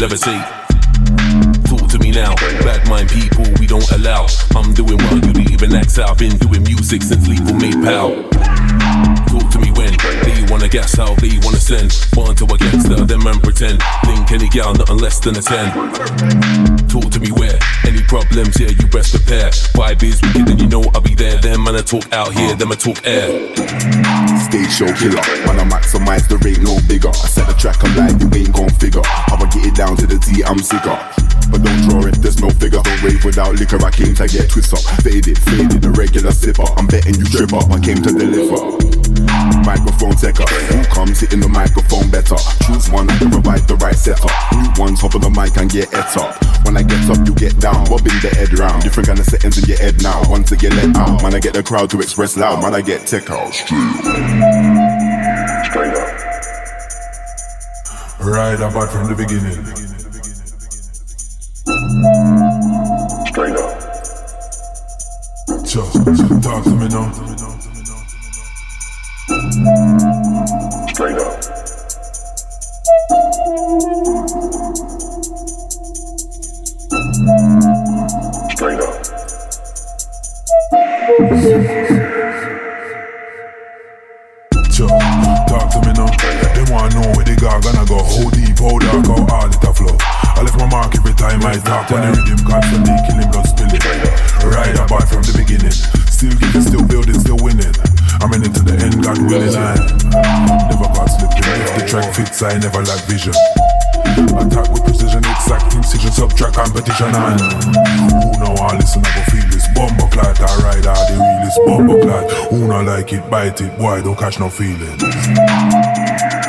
levitate. Talk to me now. Bad mind people, we don't allow. I'm doing well, you didn't even act out. Been doing music since Lethal made pal. Talk to me when they wanna gas out, they wanna send. Born to a gangster, them man pretend. Link any gal, nothing less than a 10. Talk to me where any problems, yeah, you best prepare. Vibe is wicked, and you know I'll be there. Them man, I talk out here, them I talk air. Stage show killer. When I maximize the rate, no bigger. I set the track, I'm like, you ain't gon' figure. Down to the T, I'm sicker. But don't draw it, there's no figure. Don't rave without liquor, I came to get twist up. Faded, faded, a regular sipper. I'm betting you trip up, I came to deliver. Microphone taker, who comes hitting the microphone better? Choose one, I provide the right setup. New ones hop on the mic and get et up. When I get up, you get down, bobbing the head round. Different kind of settings in your head now. Once I get let out, man, I get the crowd to express loud. Man, I get tech out. Right about from the beginning. Straight up. Just talk to me now. Straight up. Got gonna go. How deep, how dark, how hard it a flow. I left my mark every time I talk on the rhythm, constantly killing, blood spilling. Right apart from the beginning, still giving, still building, still winning. I'm in it to the end, God willing. I never got slipping. If the track fits, I never lack vision. Attack with precision, exact incision, subtract competition. And who know I listen, I go feel this bomber clat. I ride out the realest bomber clat. Who not like it, bite it, boy, don't catch no feelings.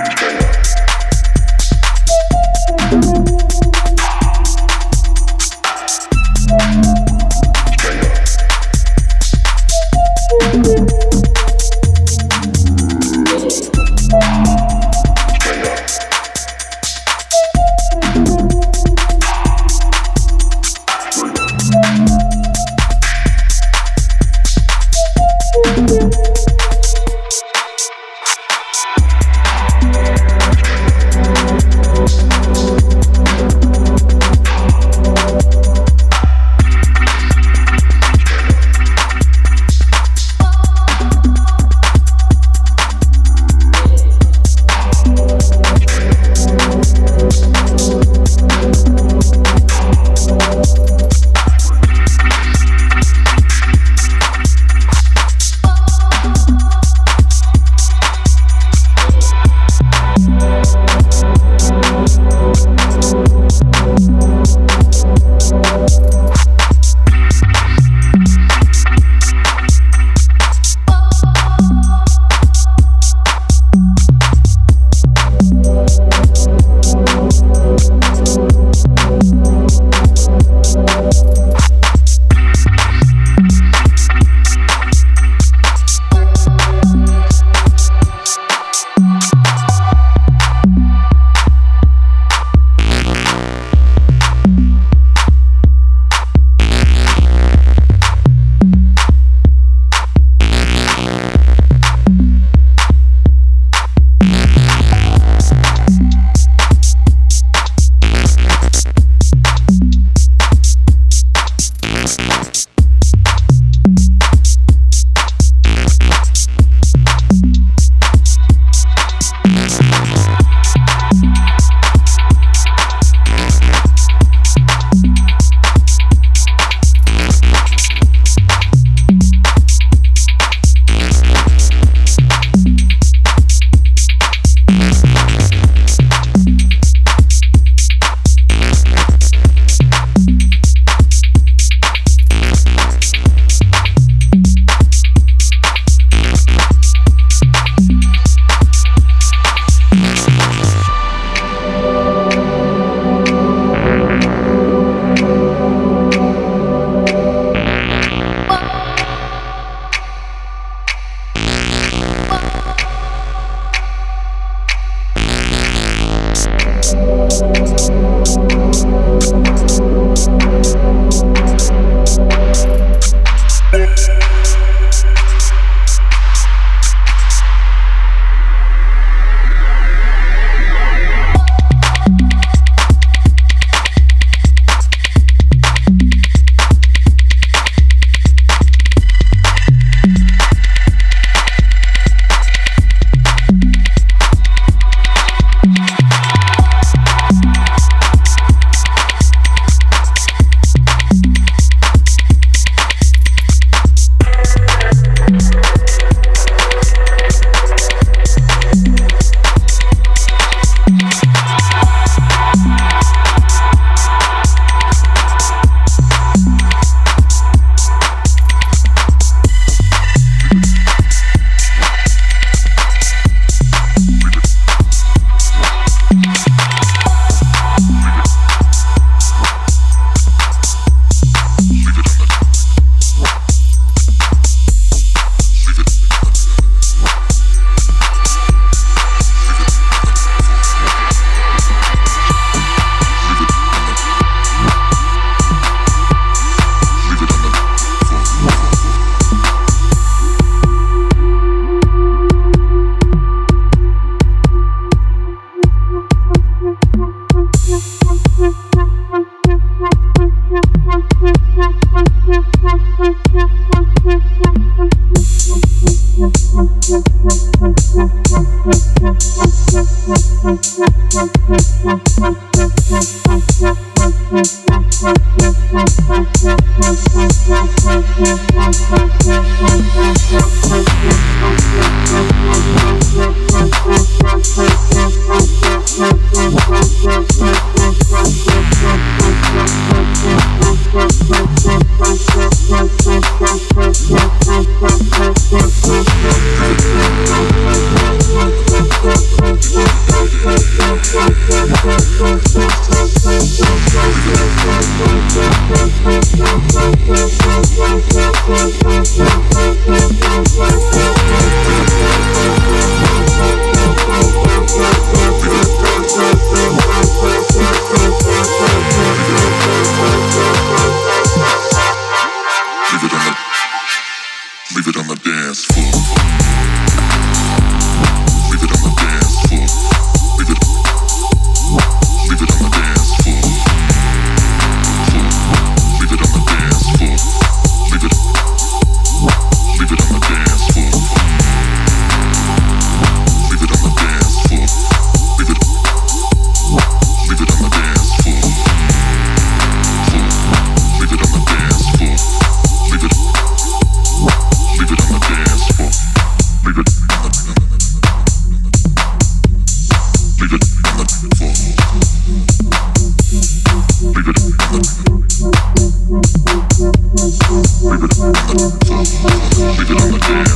Leave it on the dance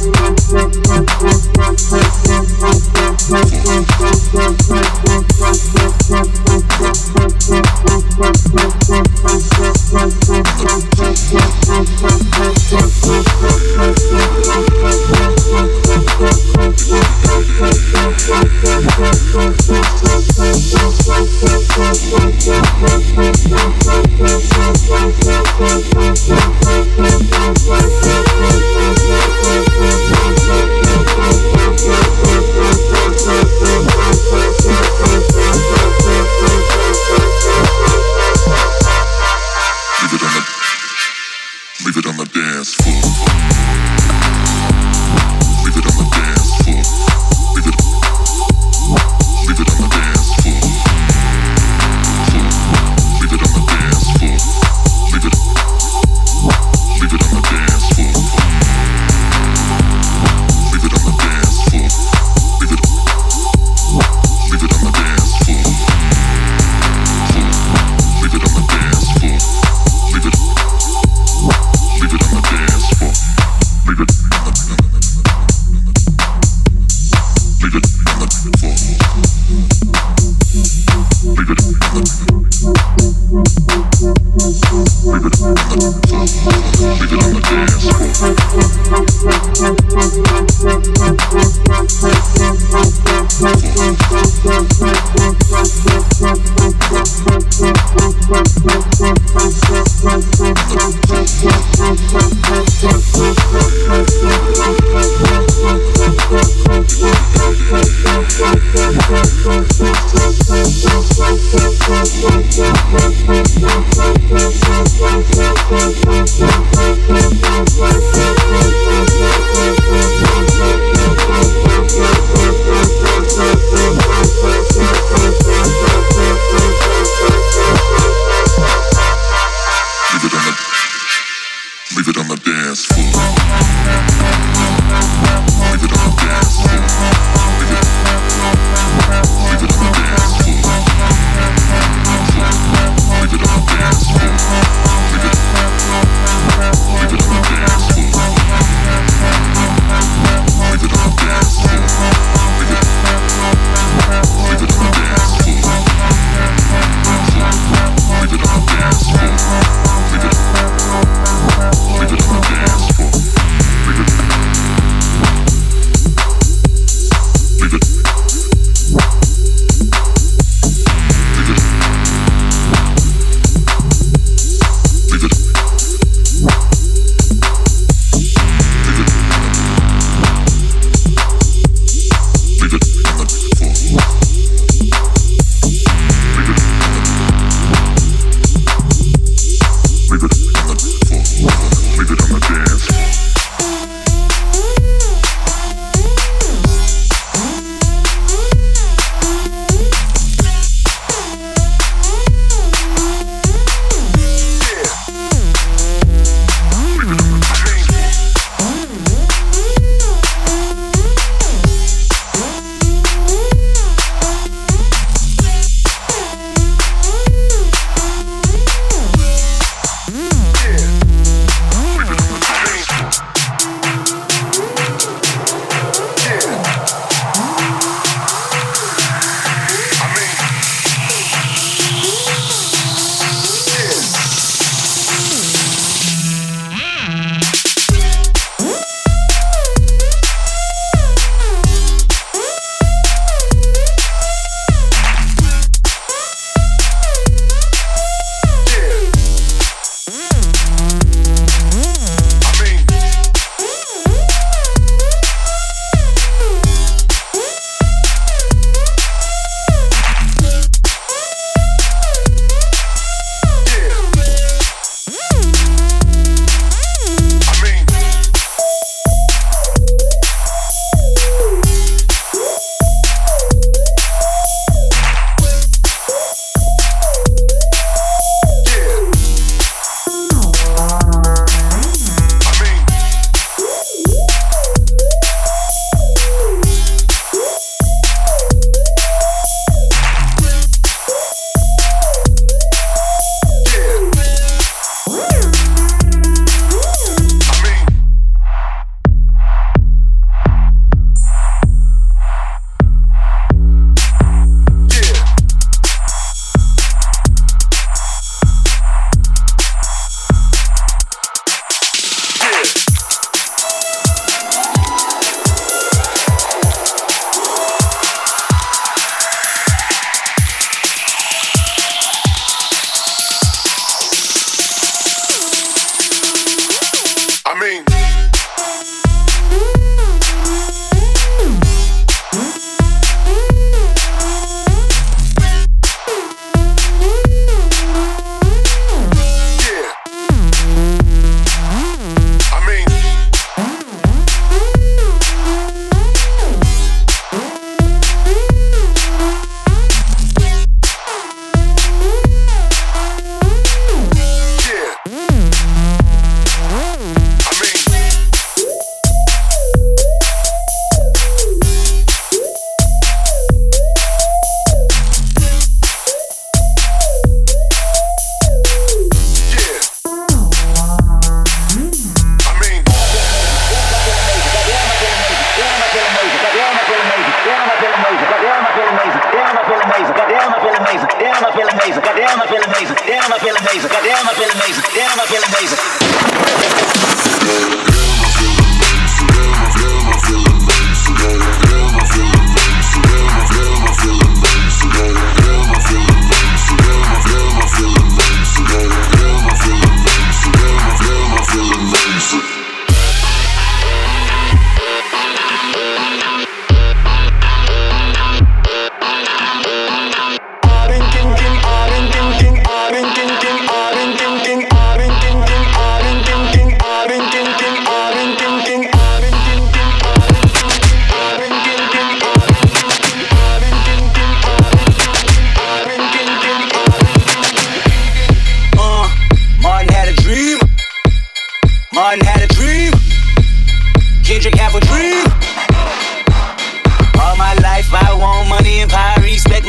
floor.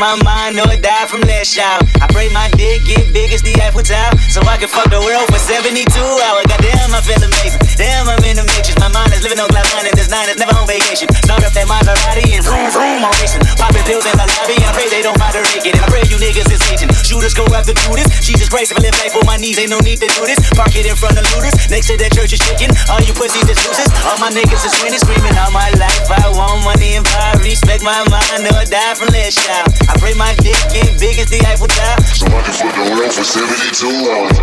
my mind or die from last out. I pray my dick get big as the Eiffel Tower, so I can fuck the world for 72 hours. Goddamn, I feel amazing. Damn, I'm in the matrix. My mind is living on cloud nine, and this nine is never on vacation. Start up that Maserati and vroom vroom, I'm racing. Popping pills in the lobby, I pray they don't moderate it. And I pray you niggas is hating. Shooters go after Judas. Jesus Christ, if I live life on my knees, ain't no need to do this. Park it in front of looters. Next to that church is chicken. All you pussies is losers. All my niggas is winning, screaming all my life. I want money and power. Respect my mind or die from less shout. I pray my dick get big as the Eiffel Tower. So I can fuck around for 72 hours.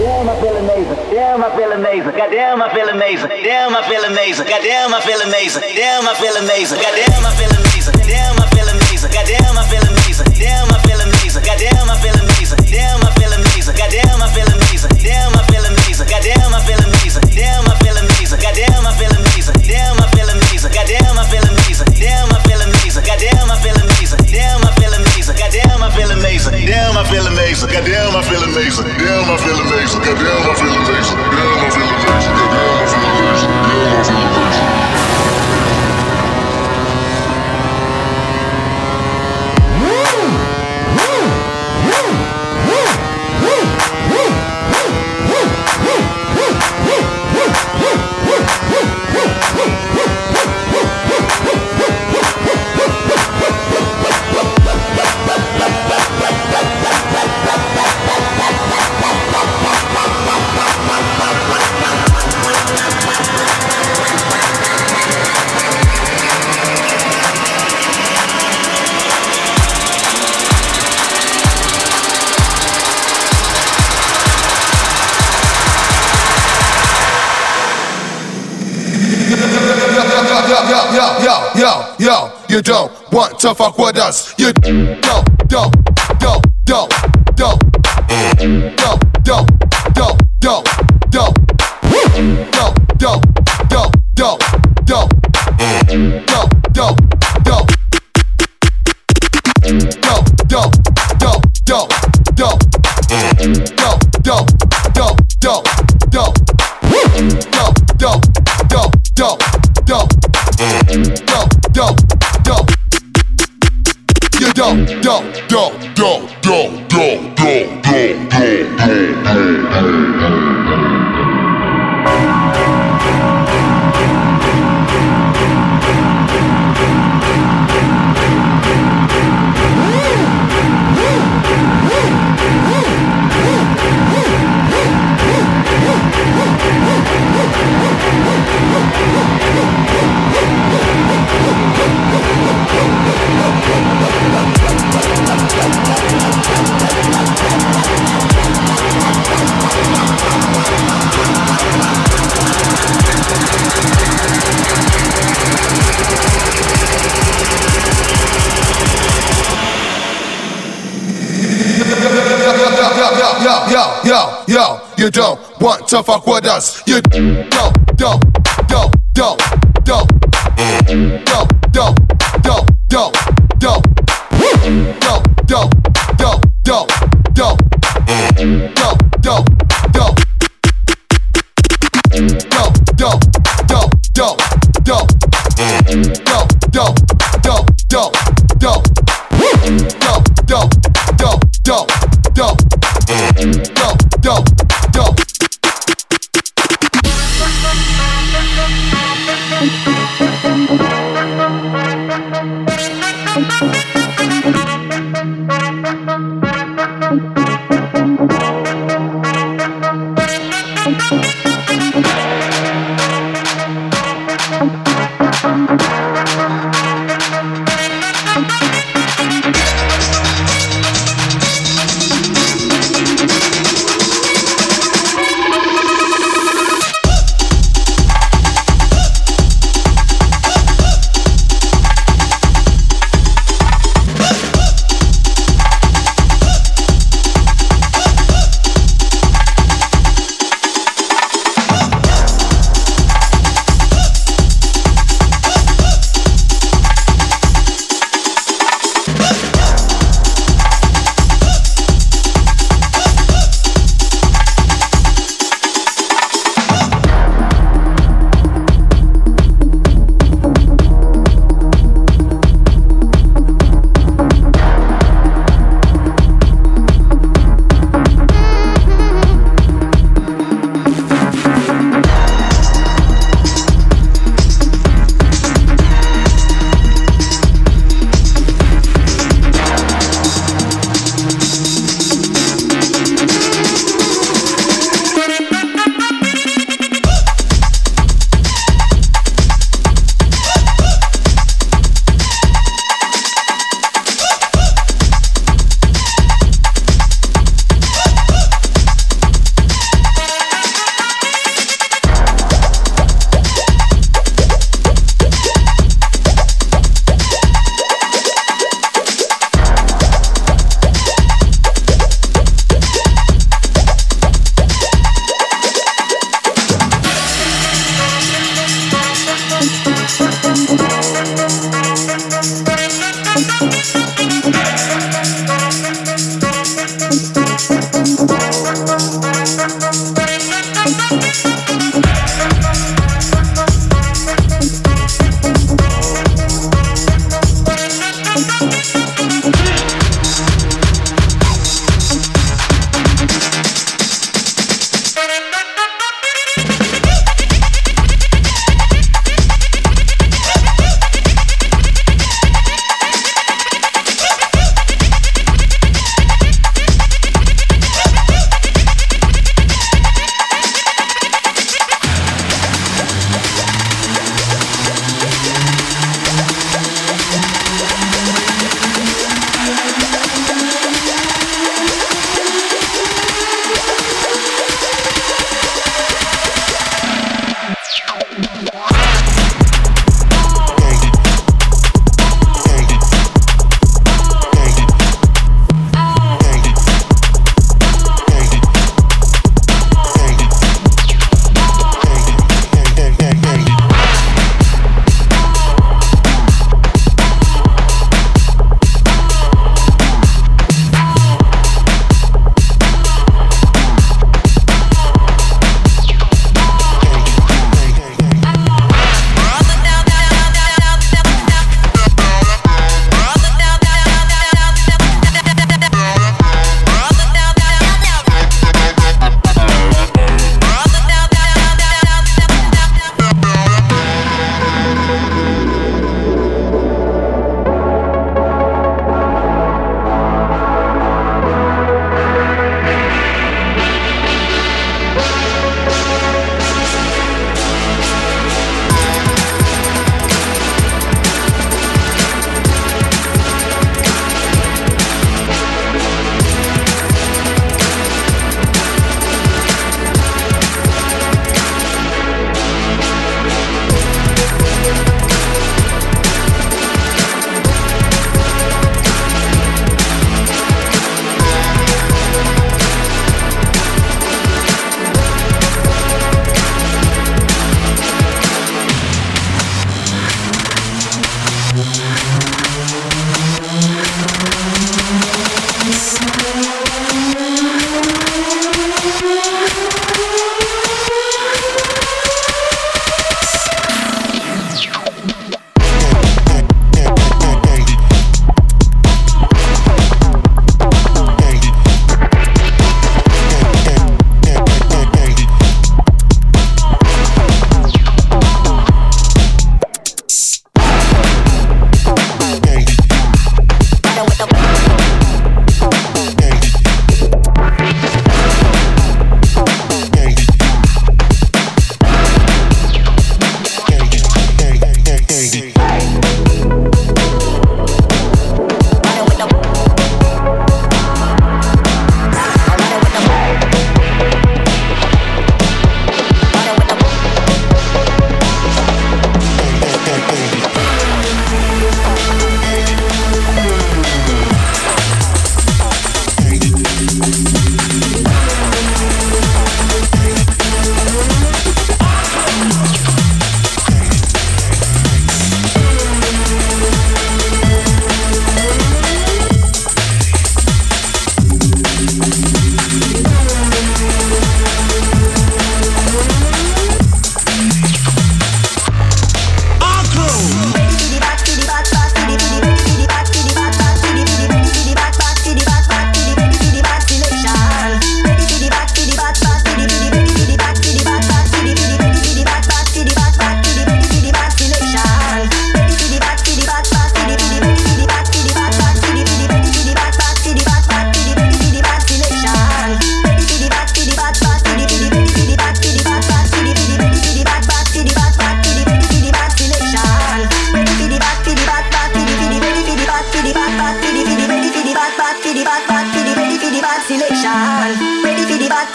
Damn, I feel amazing. Damn, I feel amazing. Goddamn, I feel amazing. Damn, I feel amazing. Goddamn, I feel amazing. Damn, I feel amazing. Goddamn, I feel amazing. Damn, I feel amazing. Goddamn, I feel amazing. Damn, I feel amazing. Goddamn, I feel amazing. Damn, I feel amazing. Goddamn, I feel amazing. Damn, I feel amazing. Goddamn, I feel amazing. Damn, I feel amazing. Goddamn, I feel amazing. Damn, I feel amazing amazing. Goddamn, I feel amazing. Damn, I feel amazing. Goddamn, I feel amazing. Damn, I feel amazing. Goddamn, I feel amazing. Damn, I feel amazing. Goddamn, I feel amazing. Damn, I feel amazing. Goddamn, I feel amazing. Damn, I feel amazing. don't want to fuck with us. You. yo, you don't want to fuck with us. You don't, don't, don't, don't, don't, don't, don't, don't.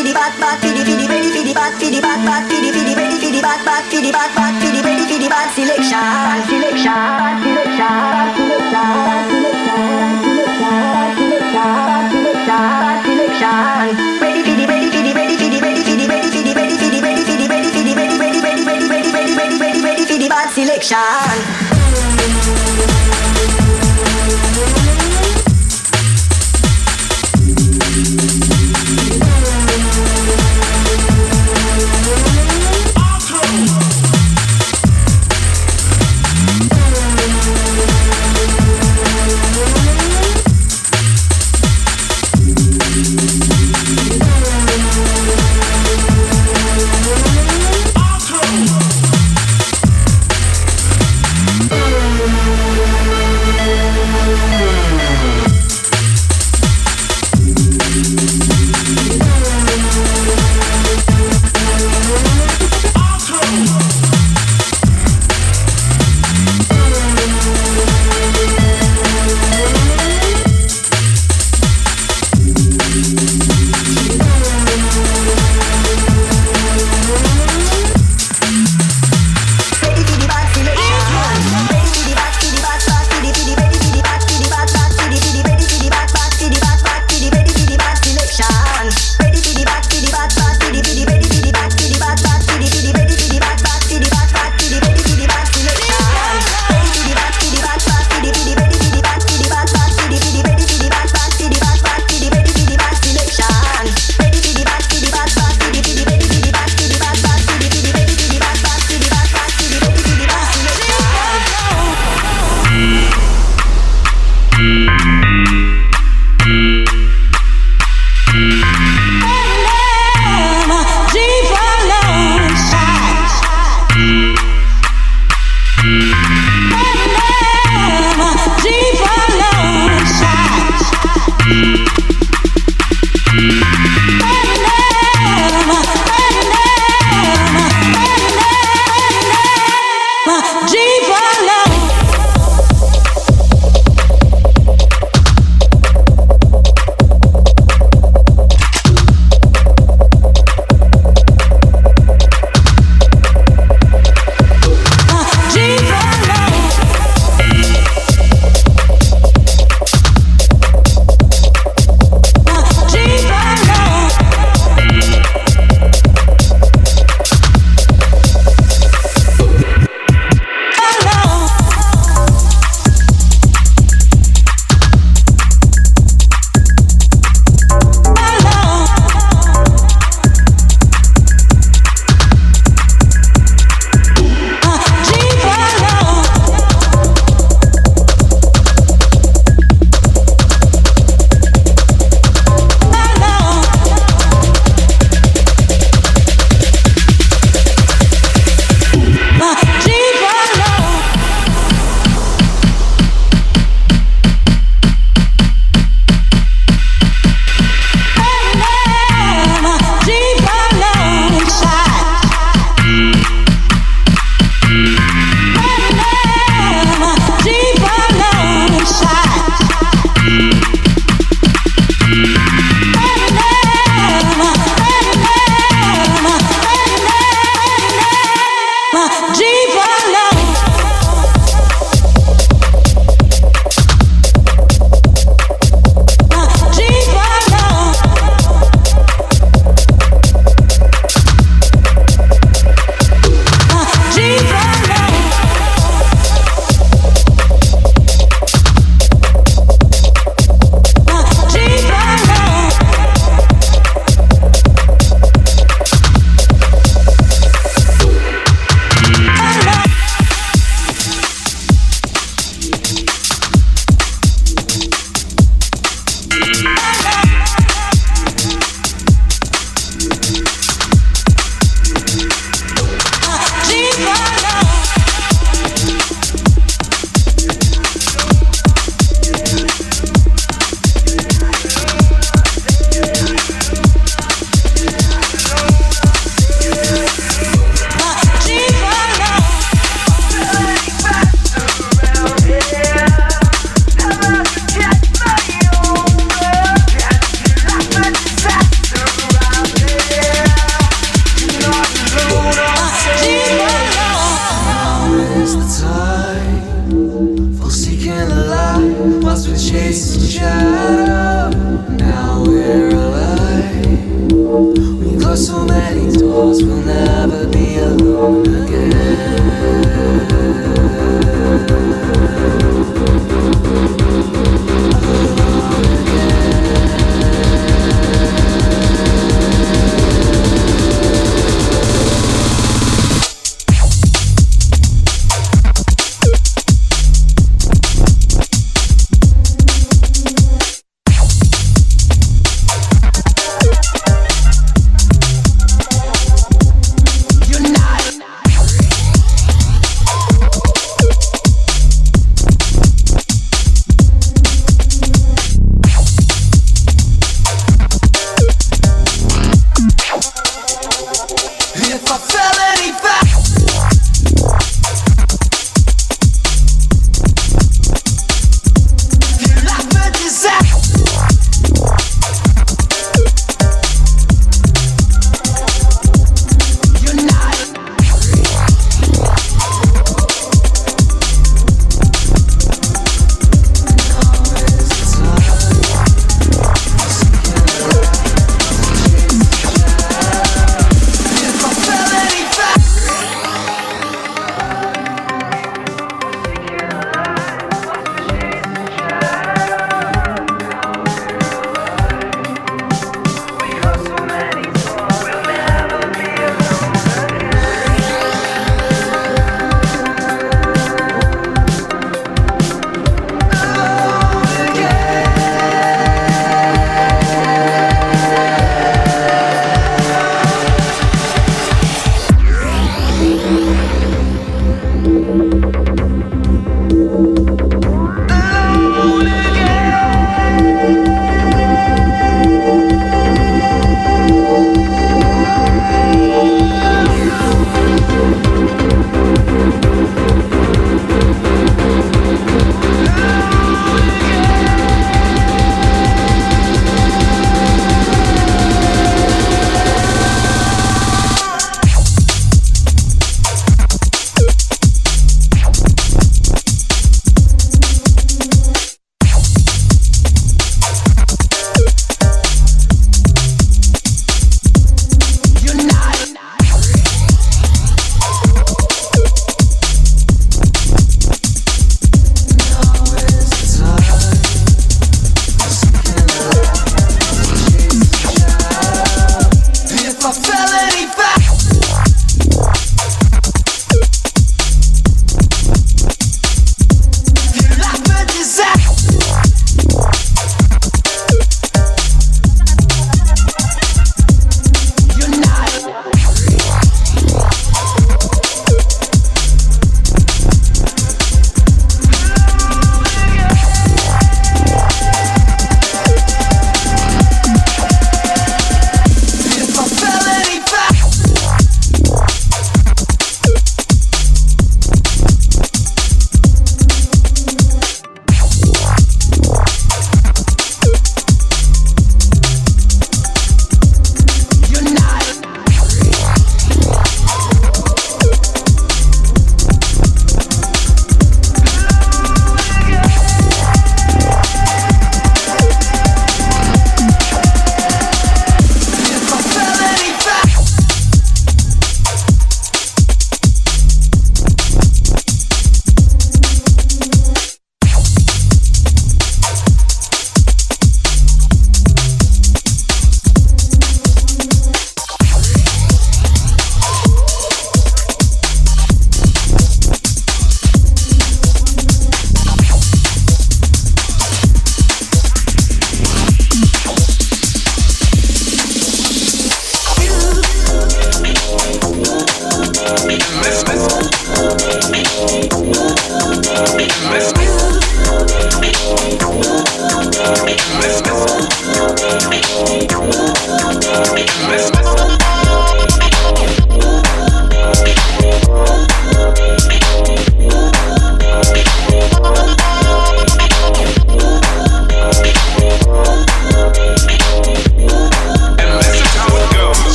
For the for the ready ready ready ready ready ready ready ready ready ready ready ready ready ready ready ready ready ready ready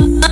love.